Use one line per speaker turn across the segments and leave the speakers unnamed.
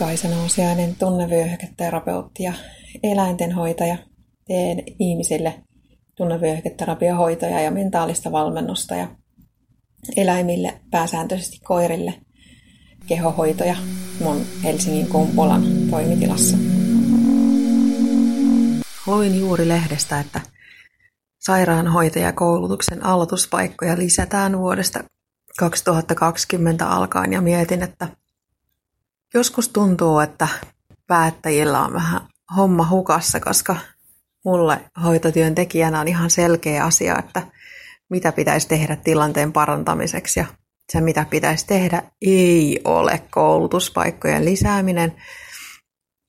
Kaisa Nousiainen, tunnevyöhyketerapeutti ja eläintenhoitaja. Teen ihmisille tunnevyöhyketerapiohoitoja ja mentaalista valmennusta ja eläimille, pääsääntöisesti koirille, kehohoitoja mun Helsingin Kumpulan toimitilassa. Luin juuri lehdestä, että sairaanhoitajakoulutuksen aloituspaikkoja lisätään vuodesta 2020 alkaen ja mietin, että joskus tuntuu, että päättäjillä on vähän homma hukassa, koska mulle hoitotyöntekijänä on ihan selkeä asia, että mitä pitäisi tehdä tilanteen parantamiseksi ja se, mitä pitäisi tehdä, ei ole koulutuspaikkojen lisääminen,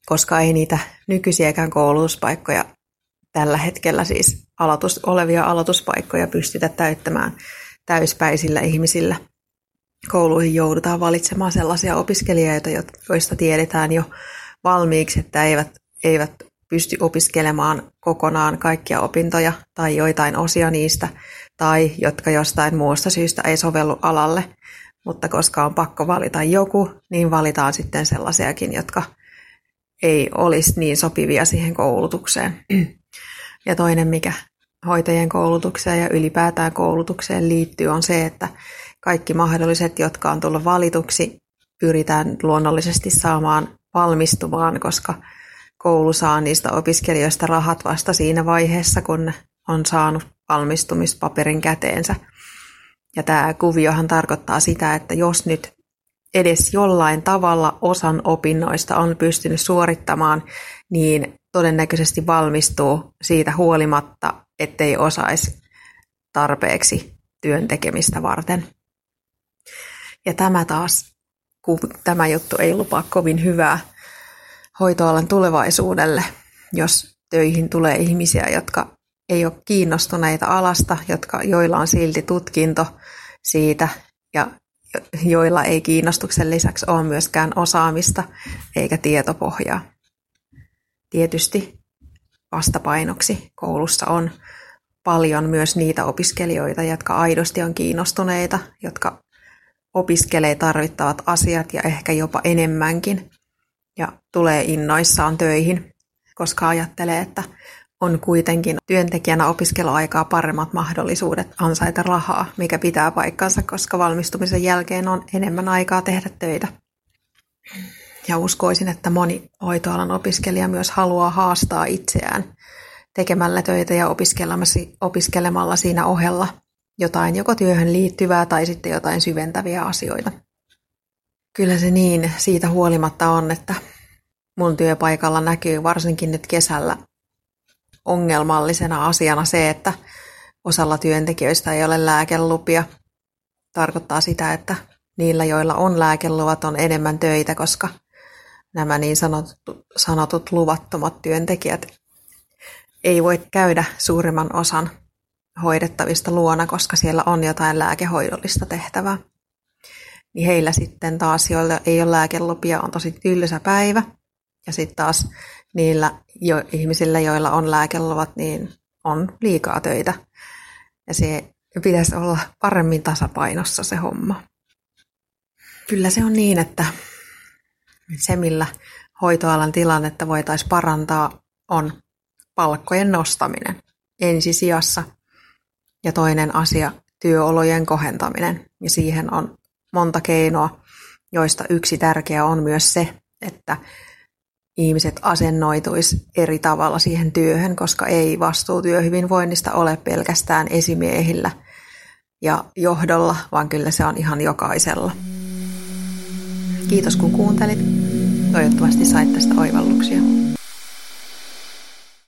koska ei niitä nykyisiäkään koulutuspaikkoja tällä hetkellä siis aloitus, olevia aloituspaikkoja pystytä täyttämään täyspäisillä ihmisillä. Kouluihin joudutaan valitsemaan sellaisia opiskelijoita, joista tiedetään jo valmiiksi, että eivät, eivät pysty opiskelemaan kokonaan kaikkia opintoja tai joitain osia niistä, tai jotka jostain muusta syystä ei sovellu alalle. Mutta koska on pakko valita joku, niin valitaan sitten sellaisiakin, jotka ei olisi niin sopivia siihen koulutukseen. Ja toinen, mikä hoitajien koulutukseen ja ylipäätään koulutukseen liittyy, on se, että kaikki mahdolliset, jotka on tullut valituksi, pyritään luonnollisesti saamaan valmistumaan, koska koulu saa niistä opiskelijoista rahat vasta siinä vaiheessa, kun on saanut valmistumispaperin käteensä. Ja tämä kuviohan tarkoittaa sitä, että jos nyt edes jollain tavalla osan opinnoista on pystynyt suorittamaan, niin todennäköisesti valmistuu siitä huolimatta, ettei osaisi tarpeeksi työn tekemistä varten. Ja tämä taas, kun tämä juttu ei lupaa kovin hyvää hoitoalan tulevaisuudelle, jos töihin tulee ihmisiä, jotka ei ole kiinnostuneita alasta, jotka, joilla on silti tutkinto siitä ja joilla ei kiinnostuksen lisäksi ole myöskään osaamista eikä tietopohjaa. Tietysti vastapainoksi koulussa on paljon myös niitä opiskelijoita, jotka aidosti on kiinnostuneita, jotka opiskelee tarvittavat asiat ja ehkä jopa enemmänkin ja tulee innoissaan töihin, koska ajattelee, että on kuitenkin työntekijänä opiskeluaikaa paremmat mahdollisuudet ansaita rahaa, mikä pitää paikkansa, koska valmistumisen jälkeen on enemmän aikaa tehdä töitä. Ja uskoisin, että moni hoitoalan opiskelija myös haluaa haastaa itseään tekemällä töitä ja opiskelemalla siinä ohella jotain joko työhön liittyvää tai sitten jotain syventäviä asioita. Kyllä se niin siitä huolimatta on, että mun työpaikalla näkyy varsinkin nyt kesällä ongelmallisena asiana se, että osalla työntekijöistä ei ole lääkelupia. Tarkoittaa sitä, että niillä, joilla on lääkeluvat, on enemmän töitä, koska nämä niin sanotut, sanotut luvattomat työntekijät ei voi käydä suurimman osan hoidettavista luona, koska siellä on jotain lääkehoidollista tehtävää. Niin heillä sitten taas, joilla ei ole lääkelupia, on tosi tylsä päivä. Ja sitten taas niillä jo, ihmisillä, joilla on lääkeluvat, niin on liikaa töitä. Ja se pitäisi olla paremmin tasapainossa se homma. Kyllä se on niin, että se millä hoitoalan tilannetta voitaisiin parantaa on palkkojen nostaminen ensisijassa ja toinen asia työolojen kohentaminen. Ja siihen on monta keinoa, joista yksi tärkeä on myös se, että ihmiset asennoituisi eri tavalla siihen työhön, koska ei vastuu työhyvinvoinnista ole pelkästään esimiehillä ja johdolla, vaan kyllä se on ihan jokaisella. Kiitos kun kuuntelit. Toivottavasti sait tästä oivalluksia.